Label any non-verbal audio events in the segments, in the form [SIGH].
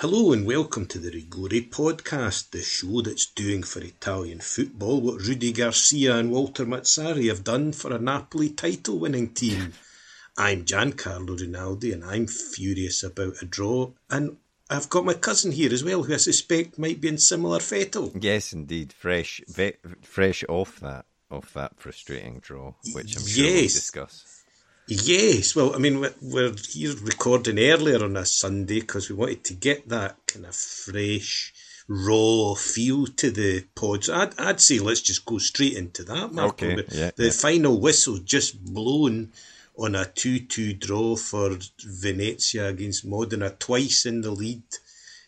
Hello and welcome to the Rigore podcast, the show that's doing for Italian football what Rudi Garcia and Walter Mazzarri have done for a Napoli title winning team. I'm Giancarlo Rinaldi and I'm furious about a draw and I've got my cousin here as well who I suspect might be in similar fettle. Yes, indeed, fresh, ve- fresh off that, off that frustrating draw, which I'm sure yes. we'll discuss. Yes, well, I mean, we're here recording earlier on a Sunday because we wanted to get that kind of fresh, raw feel to the pods. I'd, I'd say let's just go straight into that. Okay, yeah, the yeah. final whistle just blown on a 2 2 draw for Venezia against Modena, twice in the lead.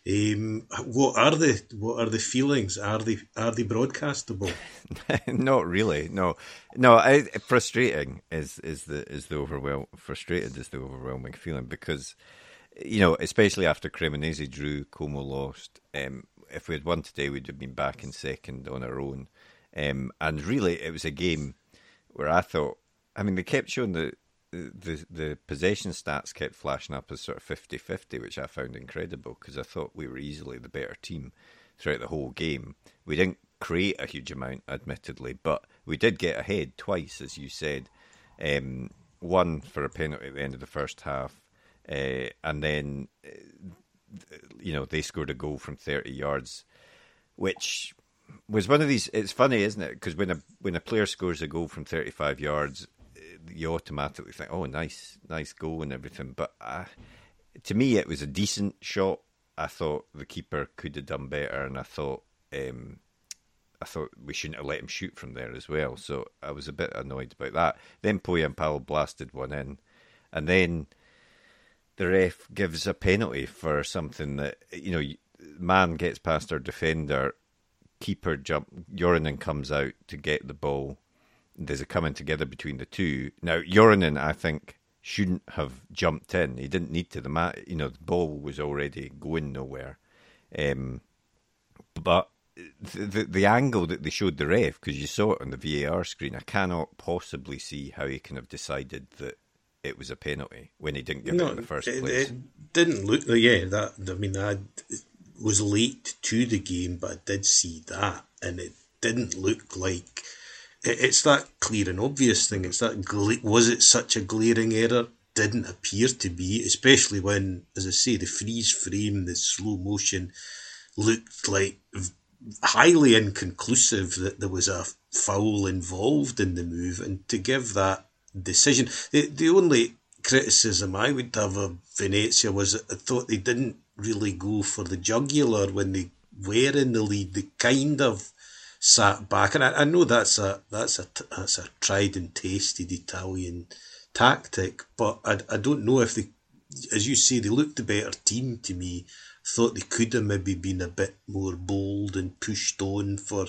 Um, what are the what are the feelings? Are they are they broadcastable? [LAUGHS] Not really. No, no. I, frustrating is is the is the overwhelm. Frustrated is the overwhelming feeling because you know, especially after Cremonese drew, Como lost. Um, if we had won today, we'd have been back in second on our own. Um, and really, it was a game where I thought. I mean, they kept showing the the the possession stats kept flashing up as sort of 50-50, which I found incredible because I thought we were easily the better team throughout the whole game. We didn't create a huge amount, admittedly, but we did get ahead twice, as you said. Um, one for a penalty at the end of the first half, uh, and then uh, you know they scored a goal from thirty yards, which was one of these. It's funny, isn't it? Because when a when a player scores a goal from thirty five yards, you automatically think, "Oh, nice, nice goal and everything." But uh, to me, it was a decent shot. I thought the keeper could have done better, and I thought um, I thought we shouldn't have let him shoot from there as well. So I was a bit annoyed about that. Then Pohjanpalo blasted one in, and then the ref gives a penalty for something that you know, man gets past our defender, keeper jump, Joronen comes out to get the ball there's a coming together between the two. Now, Joronen, I think, shouldn't have jumped in. He didn't need to. The mat, you know, the ball was already going nowhere. Um, but the, the, the angle that they showed the ref, because you saw it on the VAR screen, I cannot possibly see how he can have decided that it was a penalty when he didn't give no, it in the first it, place. It didn't look. Yeah, that. I mean, I was late to the game, but I did see that, and it didn't look like it's that clear and obvious thing. It's that gla- was it such a glaring error? Didn't appear to be, especially when, as I say, the freeze frame, the slow motion, looked like highly inconclusive that there was a foul involved in the move, and to give that decision, the the only criticism I would have of Venezia was I thought they didn't really go for the jugular when they were in the lead. They kind of sat back, and I, I know that's a that's a that's a tried and tasted Italian tactic, but I, I don't know if they, as you say, they looked the better team to me. Thought they could have maybe been a bit more bold and pushed on for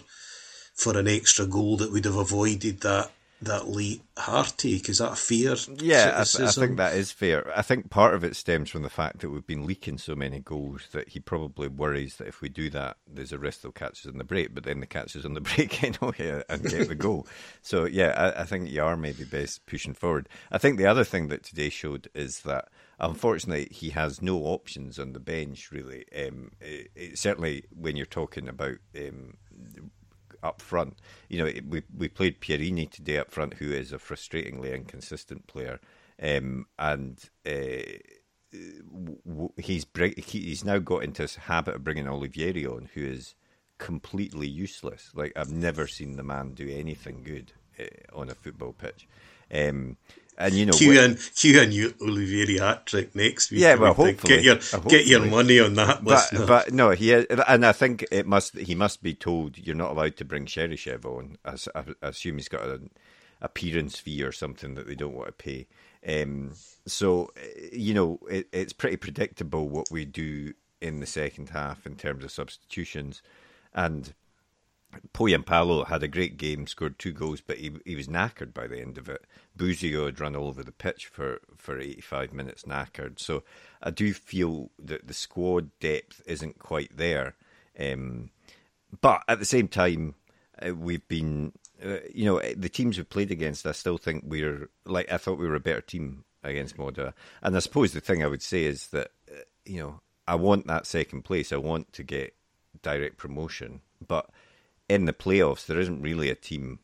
for an extra goal that would have avoided that that late heartache. Is that fear? Yeah, I, th- I, think that is fair. I think part of it stems from the fact that we've been leaking so many goals that he probably worries that if we do that, there's a risk they'll catch us on the break, but then the catch us on the [LAUGHS] break anyway and get the goal. [LAUGHS] So, yeah, I, I think you are maybe best pushing forward. I think the other thing that today showed is that unfortunately he has no options on the bench, really. Um, it, it, certainly when you're talking about. Um, up front. You know, we we played Pierini today up front, who is a frustratingly inconsistent player, um, and uh, he's he's now got into this habit of bringing Olivieri on, who is completely useless. Like I've never seen the man do anything good uh, on a football pitch. Um, and you know, Q and Q and you Olivieri hat trick next week. Yeah, well, hopefully get your hopefully. get your money on that. But listener. but no, he and I think it must he must be told you're not allowed to bring Cheryshev on. I, I assume he's got an appearance fee or something that they don't want to pay. Um, so you know, it, it's pretty predictable what we do in the second half in terms of substitutions, and Pohjanpalo had a great game, scored two goals, but he he was knackered by the end of it. Busio had run all over the pitch for, for 85 minutes knackered. So I do feel that the squad depth isn't quite there. Um, but at the same time, uh, we've been, uh, you know, the teams we've played against, I still think we're, like, I thought we were a better team against Moda. And I suppose the thing I would say is that, uh, you know, I want that second place. I want to get direct promotion, but in the playoffs, there isn't really a team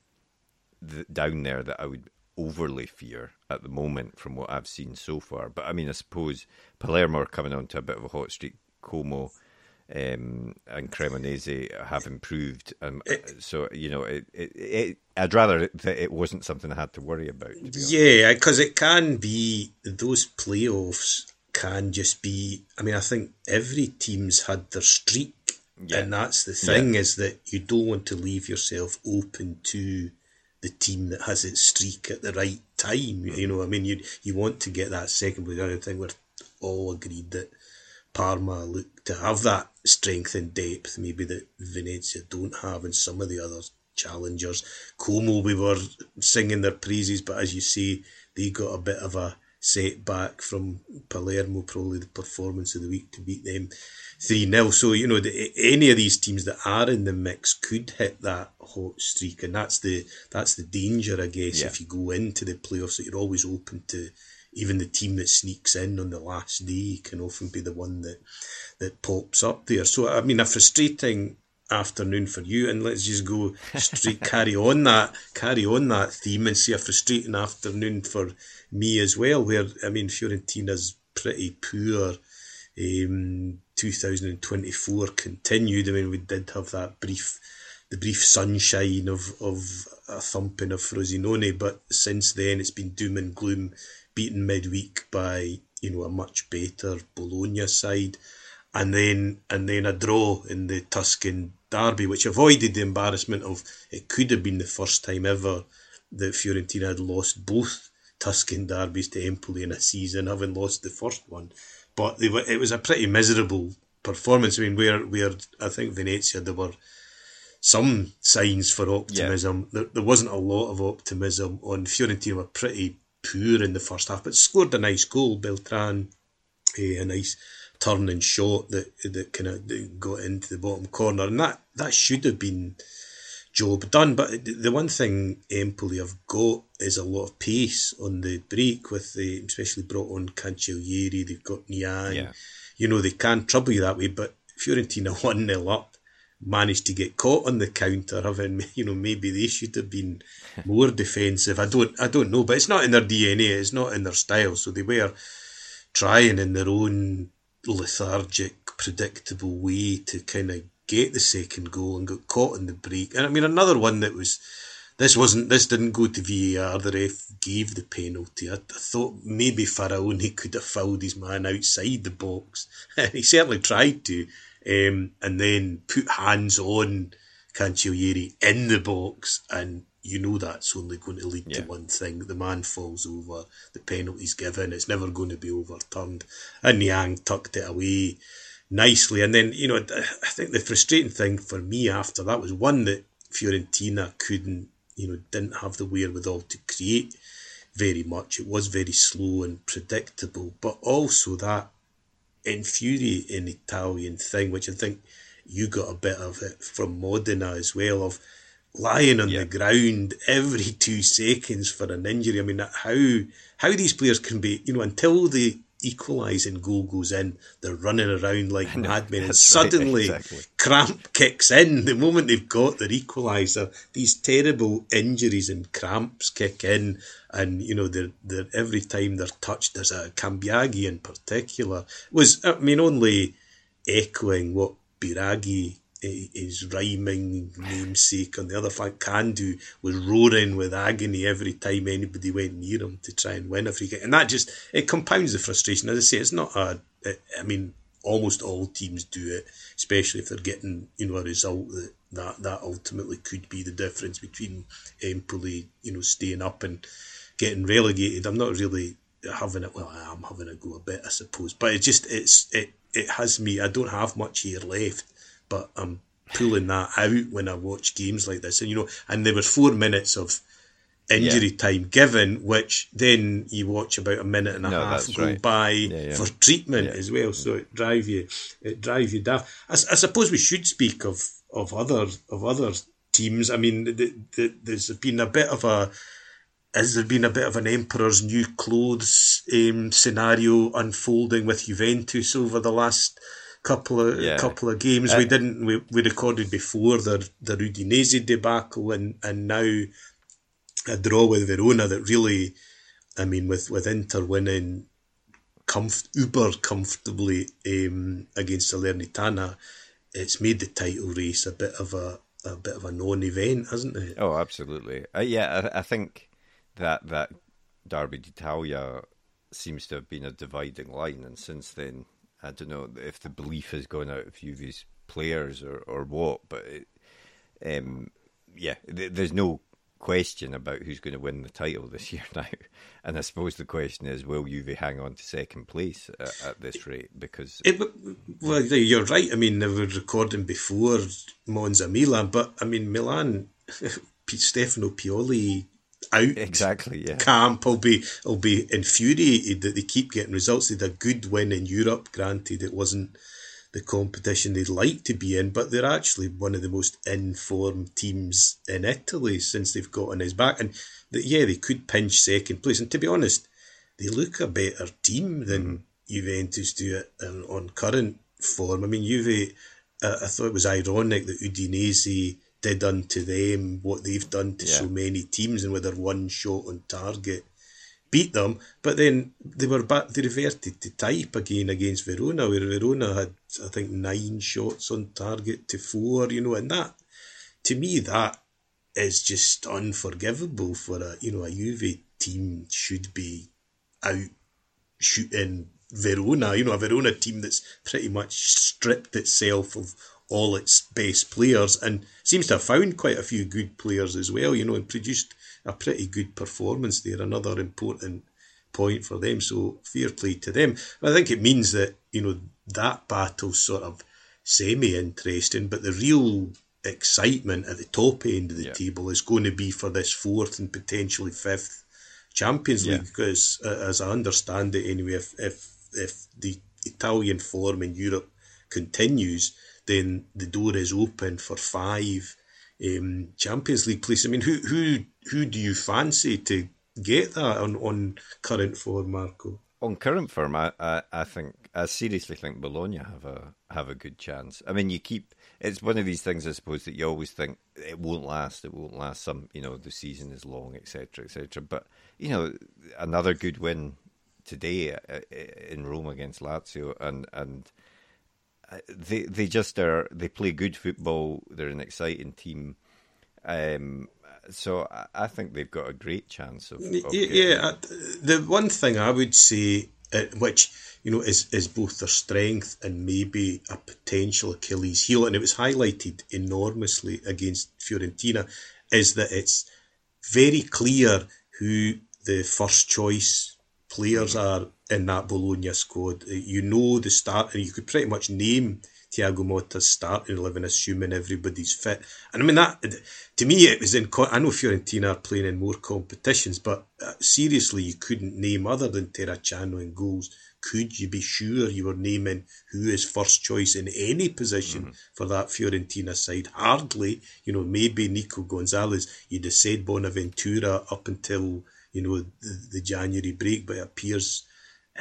th- down there that I would overly fear at the moment from what I've seen so far. But I mean, I suppose Palermo are coming on to a bit of a hot streak. Como um, and Cremonese have improved. Um, it, so you know, it, it, I'd rather that it wasn't something I had to worry about. To yeah, because it can be those playoffs can just be. I mean, I think every team's had their streak, yeah. and that's the thing yeah. is that you don't want to leave yourself open to the team that has its streak at the right time. Mm-hmm. You know, I mean, you you want to get that second place. I think we're all agreed that Parma look to have that strength and depth, maybe that Venezia don't have, and some of the other challengers. Como, we were singing their praises, but as you say, they got a bit of a setback from Palermo, probably the performance of the week to beat them 3 0. So, you know, the, any of these teams that are in the mix could hit that hot streak, and that's the that's the danger, I guess, yeah. if you go into the playoffs, that you're always open to even the team that sneaks in on the last day can often be the one that that pops up there. So, I mean, a frustrating afternoon for you and let's just go straight [LAUGHS] carry on that carry on that theme and see a frustrating afternoon for me as well where I mean Fiorentina's pretty poor. Um, 2024 continued. I mean we did have that brief the brief sunshine of of a thumping of Frosinone but since then it's been doom and gloom beaten midweek by you know a much better Bologna side and then and then a draw in the Tuscan derby, which avoided the embarrassment of it could have been the first time ever that Fiorentina had lost both Tuscan derbies to Empoli in a season, having lost the first one. But they were, it was a pretty miserable performance. I mean, where where I think Venezia there were some signs for optimism. Yeah. There, there wasn't a lot of optimism on Fiorentina were pretty poor in the first half, but scored a nice goal. Beltran, eh, a nice turning shot that that kind of got into the bottom corner, and that that should have been job done. But the one thing Empoli have got is a lot of pace on the break with the especially brought on Cancellieri. They've got Niang. Yeah. You know they can trouble you that way, but Fiorentina [LAUGHS] one 0 up managed to get caught on the counter, having you know maybe they should have been [LAUGHS] more defensive. I don't I don't know, but it's not in their DNA. It's not in their style. So they were trying in their own lethargic, predictable way to kind of get the second goal and got caught in the break. And I mean, another one that was this wasn't this didn't go to VAR. The ref gave the penalty. I, I thought maybe Faraoni [LAUGHS] could have fouled his man outside the box. [LAUGHS] he certainly tried to, um, and then put hands on Cancellieri in the box and you know that's only going to lead yeah. to one thing. The man falls over, the penalty's given, it's never going to be overturned. And Niang tucked it away nicely. And then, you know, I think the frustrating thing for me after that was one that Fiorentina couldn't, you know, didn't have the wherewithal to create very much. It was very slow and predictable, but also that infuriating Italian thing, which I think you got a bit of it from Modena as well, of lying on yeah. the ground every two seconds for an injury. I mean, how how these players can be, you know, until the equalising goal goes in, they're running around like madmen, and [LAUGHS] suddenly right, exactly. cramp kicks in. The moment they've got their equaliser, these terrible injuries and cramps kick in, and you know, they're, they're every time they're touched. There's a Cambiaghi in particular was, I mean, only echoing what Biraghi his rhyming namesake on the other flank, Candu, was roaring with agony every time anybody went near him to try and win a free kick. And that just, it compounds the frustration. As I say, it's not i mean, almost all teams do it, especially if they're getting, you know, a result that, that, that ultimately could be the difference between um, Empoli, you know, staying up and getting relegated. I'm not really having it, well, I am having a go a bit, I suppose, but it just, it's, it, it has me, I don't have much here left but I'm pulling that out when I watch games like this. And you know, and there was four minutes of injury yeah. time given, which then you watch about a minute and a no, half go right. by yeah, yeah. for treatment as well. So it drive you, it drive you daft. I, I, suppose we should speak of of other of other teams. I mean, the, the, there's been a bit of a has there been a bit of an emperor's new clothes um, scenario unfolding with Juventus over the last couple of yeah. couple of games? Uh, we didn't we, we recorded before the the Udinese debacle and and now a draw with Verona that really, I mean, with with Inter winning comf- uber comfortably um, against Salernitana, it's made the title race a bit of a a bit of a non-event, hasn't it? Oh, absolutely. Uh, yeah, I, I, think that that Derby d'Italia seems to have been a dividing line, and since then, I don't know if the belief has gone out of Juve's players or, or what, but it, um, yeah, there's no question about who's going to win the title this [LAUGHS] year now. And I suppose the question is, will Juve hang on to second place at, at this rate? Because it, well, you're right. I mean, they were recording before Monza Milan, but I mean Milan, [LAUGHS] Stefano Pioli out exactly yeah. camp will be will be infuriated that they keep getting results. They had a good win in Europe, granted it wasn't the competition they'd like to be in, but they're actually one of the most informed teams in Italy since they've got on his back. And that, yeah, they could pinch second place. And to be honest, they look a better team than mm. Juventus do it on current form. I mean, Juve, uh, I thought it was ironic that Udinese did unto them what they've done to yeah. so many teams and with their one shot on target beat them, but then they were back. They reverted to type again against Verona, where Verona had I think nine shots on target to four. You know, and that to me that is just unforgivable for a you know a Juve team should be out shooting Verona. You know, a Verona team that's pretty much stripped itself of all its best players and seems to have found quite a few good players as well. You know, and produced a pretty good performance there. Another important point for them. So fair play to them. I think it means that you know that battle's sort of semi interesting, but the real excitement at the top end of the yeah. table is going to be for this fourth and potentially fifth Champions League. Yeah. Because uh, as I understand it, anyway, if if if the Italian form in Europe continues, then the door is open for five um, Champions League places. I mean, who who who do you fancy to get that on, on current form, Marco? On current form, I, I, I think I seriously think Bologna have a have a good chance. I mean, you keep it's one of these things, I suppose, that you always think it won't last. It won't last. Some, you know, the season is long, etc., etc. But you know, another good win today uh, uh, in Rome against Lazio, and and they they just are. They play good football. They're an exciting team. Um, so I think they've got a great chance of. of yeah, the one thing I would say, uh, which you know is is both their strength and maybe a potential Achilles heel, and it was highlighted enormously against Fiorentina, is that it's very clear who the first choice players are in that Bologna squad. You know the start, and you could pretty much name Thiago Motta's starting eleven, assuming everybody's fit. And I mean that to me, it was in. I know Fiorentina are playing in more competitions, but uh, seriously, you couldn't name other than Terracciano in goals. Could you be sure you were naming who is first choice in any position mm-hmm. for that Fiorentina side? Hardly. You know, maybe Nico Gonzalez. You'd have said Bonaventura up until you know the, the January break, but it appears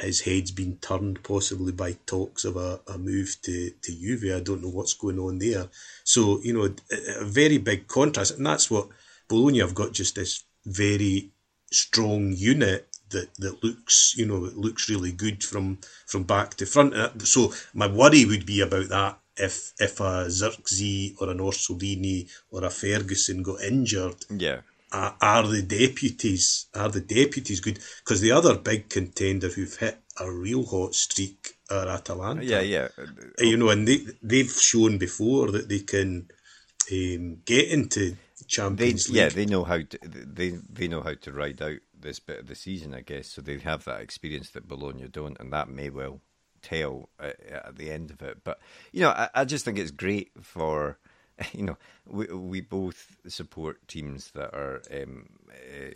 his head's been turned possibly by talks of a, a move to, to Juve. I don't know what's going on there. So, you know, a, a very big contrast. And that's what Bologna have got just this very strong unit that, that looks, you know, it looks really good from, from back to front. Uh, so my worry would be about that if if a Zirkzee or an Orsolini or a Ferguson got injured. Yeah are, are the deputies are the deputies good? Because the other big contender who've hit a real hot streak are Atalanta. Yeah, yeah. You know, and they they've shown before that they can um, get into Champions they, League. Yeah, they know how to they they know how to ride out this bit of the season, I guess. So they have that experience that Bologna don't, and that may well tell at, at the end of it. But you know, I, I just think it's great for [LAUGHS] you know, we we both support teams that are um, uh,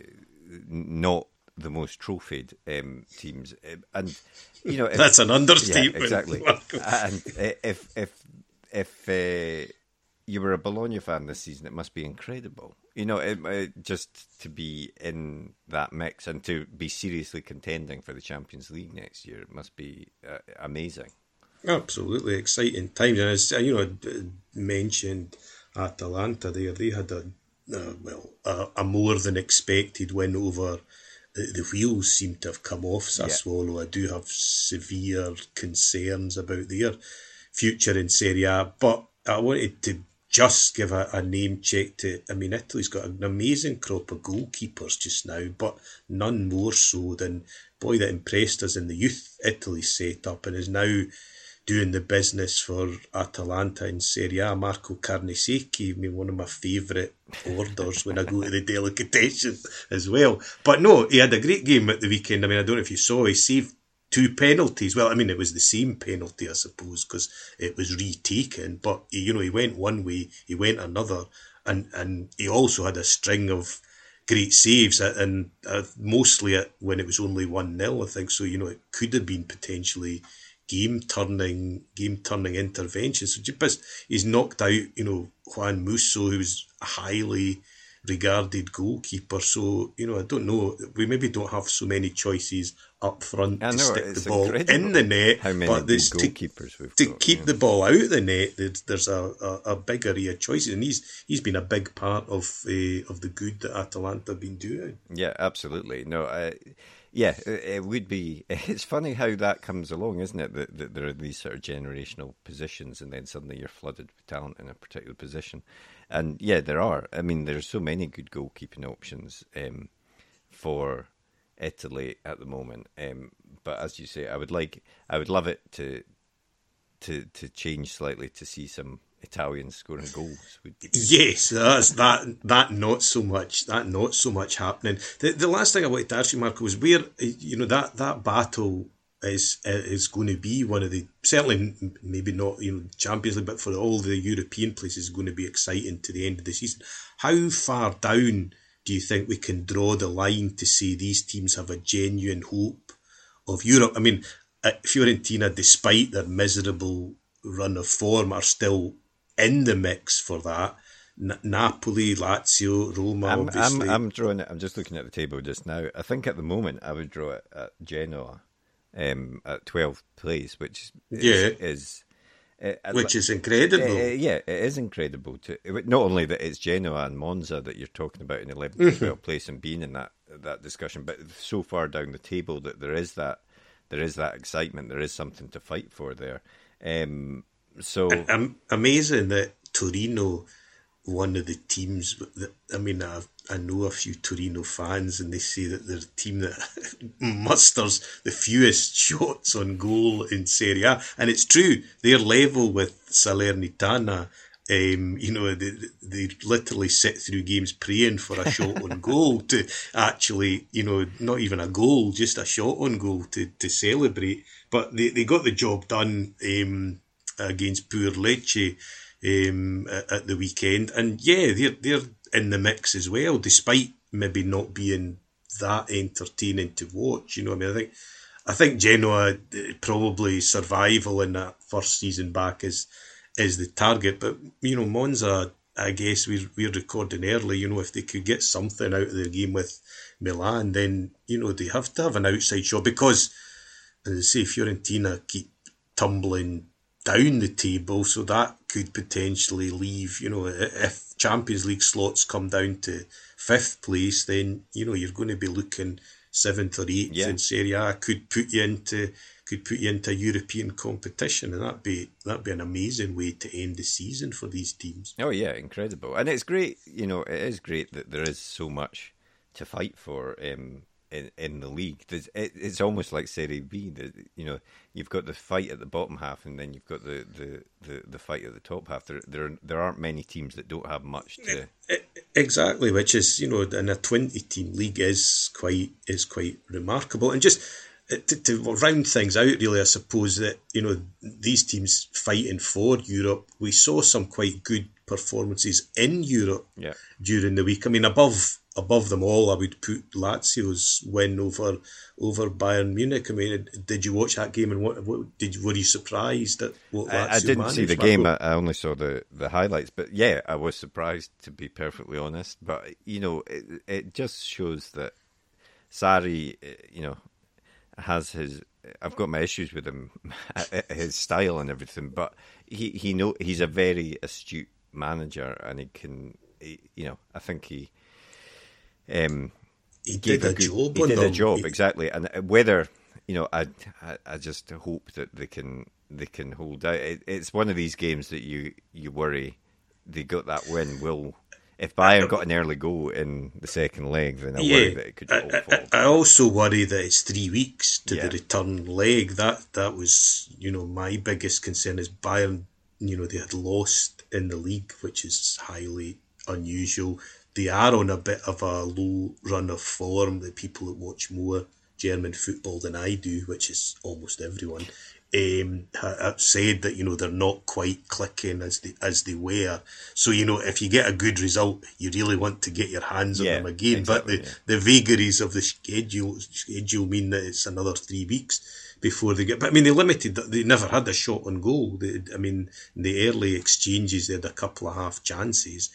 not the most trophied um, teams, um, and you know [LAUGHS] if, that's an understatement. Yeah, exactly. [LAUGHS] and uh, if if if uh, you were a Bologna fan this season, it must be incredible. You know, it, it, just to be in that mix and to be seriously contending for the Champions League next year, it must be uh, amazing. Absolutely exciting times, and as you know, mentioned Atalanta there, they had a uh, well a, a, more than expected win over. The, the wheels seem to have come off Sassuolo. Yeah. I do have severe concerns about their future in Serie A, but I wanted to just give a, a, name check to. I mean, Italy's got an amazing crop of goalkeepers just now, but none more so than boy that impressed us in the youth Italy set up and is now doing the business for Atalanta in Serie A. Marco Carnesecchi, mean, one of my favourite orders when I go to the [LAUGHS] delicatessen as well. But no, he had a great game at the weekend. I mean, I don't know if you saw, he saved two penalties. Well, I mean, it was the same penalty, I suppose, because it was retaken. But you know, he went one way, he went another, and and he also had a string of great saves, and uh, mostly when it was only one 0 I think. So you know, it could have been potentially game turning game turning interventions. So just he's knocked out, you know, Juan Musso, who's a highly regarded goalkeeper. So, you know, I don't know. We maybe don't have so many choices up front I to know, stick the ball in the net. How many but goalkeepers to, we've to got, keep yeah. the ball out of the net, there's a, a, a big array of choices, and he's he's been a big part of uh, of the good that Atalanta have been doing. Yeah, absolutely. No, I yeah, it would be. [LAUGHS] It's funny how that comes along, isn't it? That, that, there are these sort of generational positions, and then suddenly you're flooded with talent in a particular position. And yeah, there are. I mean, there's so many good goalkeeping options um, for Italy at the moment. Um, but as you say, I would like, I would love it to to to change slightly to see some Italians scoring goals. [LAUGHS] Yes, that's that that not so much that not so much happening. The the last thing I wanted to ask you, Marco, was where you know that that battle is is going to be one of the certainly maybe not you know Champions League, but for all the European places, going to be exciting to the end of the season. How far down do you think we can draw the line to say these teams have a genuine hope of Europe? I mean, uh, Fiorentina, despite their miserable run of form, are still in the mix for that. N- Napoli, Lazio, Roma. I'm, obviously. I'm, I'm drawing it. I'm just looking at the table just now. I think at the moment I would draw it at Genoa um, at 12th place, which is, yeah. is uh, which is incredible. Uh, yeah, it is incredible. To not only that it's Genoa and Monza that you're talking about in 11th, mm-hmm. 12th place and being in that that discussion, but so far down the table that there is that there is that excitement. There is something to fight for there. Um, so I'm amazing that Torino, one of the teams that I mean, I, I know a few Torino fans, and they say that they're a team that [LAUGHS] musters the fewest shots on goal in Serie A, and it's true. They're level with Salernitana. Um, you know, they, they literally sit through games praying for a shot on [LAUGHS] goal to actually, you know, not even a goal, just a shot on goal to, to celebrate. But they, they got the job done. Um, against poor Lecce um, at the weekend. And yeah, they're they're in the mix as well, despite maybe not being that entertaining to watch. You know, I mean, I think I think Genoa uh, probably survival in that first season back is is the target. But you know, Monza, I guess we're we're recording early. You know, if they could get something out of the game with Milan, then you know they have to have an outside shot because, as I say, Fiorentina keep tumbling down the table, so that could potentially leave, you know, if Champions League slots come down to fifth place, then, you know, you're going to be looking seventh or eighth yeah. in Serie A, could put you into could put you into European competition, and that'd be that'd be an amazing way to end the season for these teams. Oh yeah, incredible, and it's great. You know, it is great that there is so much to fight for. Um, in, in the league. It, it's almost like Serie B. The, you know, you've got the fight at the bottom half, and then you've got the, the, the, the fight at the top half. There, there there aren't many teams that don't have much to. Exactly, which is you know, in a twenty team league is quite is quite remarkable, and just. Uh, to, to round things out, really, I suppose that you know these teams fighting for Europe. We saw some quite good performances in Europe yeah. during the week. I mean, above above them all, I would put Lazio's win over over Bayern Munich. I mean, did you watch that game and what, what did were you surprised at what Lazio I, I didn't managed, see the game. I, I only saw the, the highlights. But yeah, I was surprised to be perfectly honest. But you know, it, it just shows that Sarri, eh, you know, has his. I've got my issues with him, [LAUGHS] his style and everything. But he he know he's a very astute manager, and he can. He, you know, I think he. Um, He gave did a, good- job He did them. a job He- exactly, and whether you know, I, I I just hope that they can they can hold out. It, it's one of these games that you you worry they got that win. Will if Bayern got an early goal in the second leg, then I worry that it could all fall. I, I also worry that it's three weeks to Yeah. the return leg. That that was, you know, my biggest concern is Bayern. You know, they had lost in the league, which is highly unusual. They are on a bit of a low run of form. The people that watch more German football than I do, which is almost everyone, um, have said that you know they're not quite clicking as they as they were. So you know, if you get a good result, you really want to get your hands on Yeah, them again. exactly, but the, yeah. the vagaries of the schedule schedule mean that it's another three weeks before they get. But I mean, they limited. They never had a shot on goal. They, I mean, in the early exchanges, they had a couple of half chances,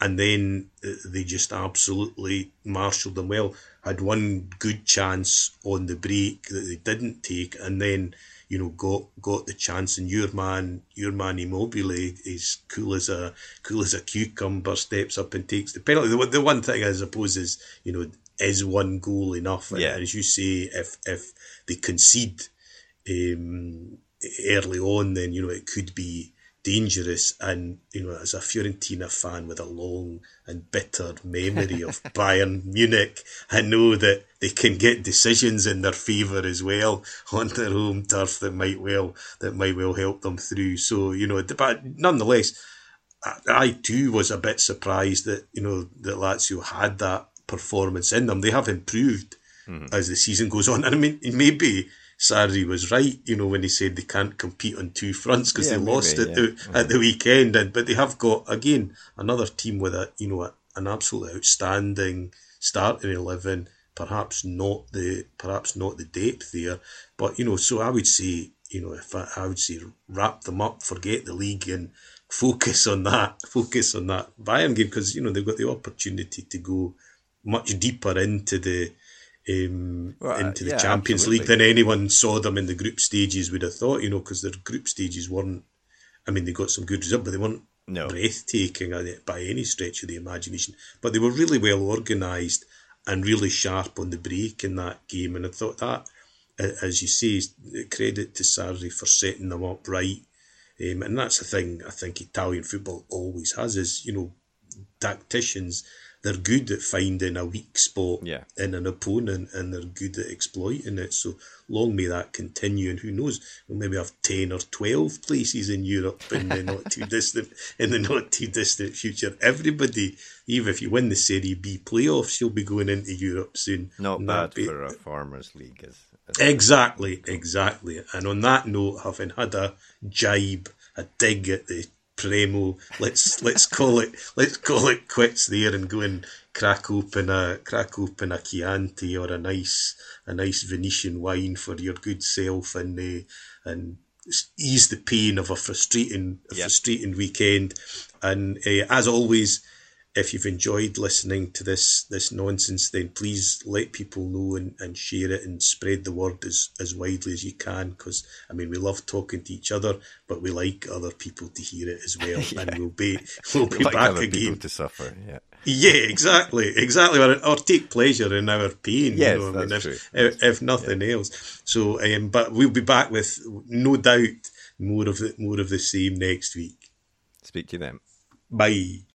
and then uh, they just absolutely marshalled them well. Had one good chance on the break that they didn't take, and then you know got got the chance. And your man, your man Immobile, is cool as a cool as a cucumber. Steps up and takes the penalty. The, one- the one thing I suppose is you know is one goal enough? And Yeah. as you say, if if they concede um, early on, then you know it could be dangerous. And you know, as a Fiorentina fan with a long and bitter memory of [LAUGHS] Bayern Munich, I know that they can get decisions in their favour as well on their home turf that might well that might well help them through. So you know, but nonetheless. I, I too was a bit surprised that you know that Lazio had that performance in them. They have improved mm-hmm. as the season goes on, and [LAUGHS] I mean maybe Sarri was right, you know, when he said they can't compete on two fronts because Yeah, they lost maybe, at yeah. the at the weekend, and but they have got again another team with a you know a, an absolutely outstanding starting eleven. Perhaps not the perhaps not the depth there, but you know. So I would say you know if I, I would say wrap them up, forget the league, and focus on that. Focus on that Bayern game because you know they've got the opportunity to go much deeper into the um, Well, into the yeah, Champions absolutely. League than anyone saw them in the group stages would have thought. You know, because their group stages weren't. I mean, they got some good results, but they weren't No. breathtaking by any stretch of the imagination. But they were really well organised and really sharp on the break in that game. And I thought that, as you say, is credit to Sarri for setting them up right. Um, and that's the thing I think Italian football always has is, you know, tacticians, they're good at finding a weak spot Yeah. in an opponent and they're good at exploiting it. So long may that continue. And who knows, we'll maybe have 10 or 12 places in Europe in the not too [LAUGHS] distant, in the not too distant future. Everybody, even if you win the Serie B playoffs, you'll be going into Europe soon. Not And bad be- for a farmers league, as, as Exactly, exactly. And on that note, having had a jibe, a dig at the Premo, let's let's call it let's call it quits there and go and crack open a crack open a Chianti or a nice a nice Venetian wine for your good self and uh, and ease the pain of a frustrating a Yep. frustrating weekend. And uh, as always, if you've enjoyed listening to this this nonsense, then please let people know and, and share it and spread the word as, as widely as you can. Because I mean, we love talking to each other, but we like other people to hear it as well. [LAUGHS] And we'll be we'll [LAUGHS] be like back other people again. to suffer. Yeah, Yeah, exactly, exactly. Or, or take pleasure in our pain. Yes, you know, I mean, that's if, true. if, if nothing else. So, um, but we'll be back with no doubt more of the more of the same next week. speak to them. Bye.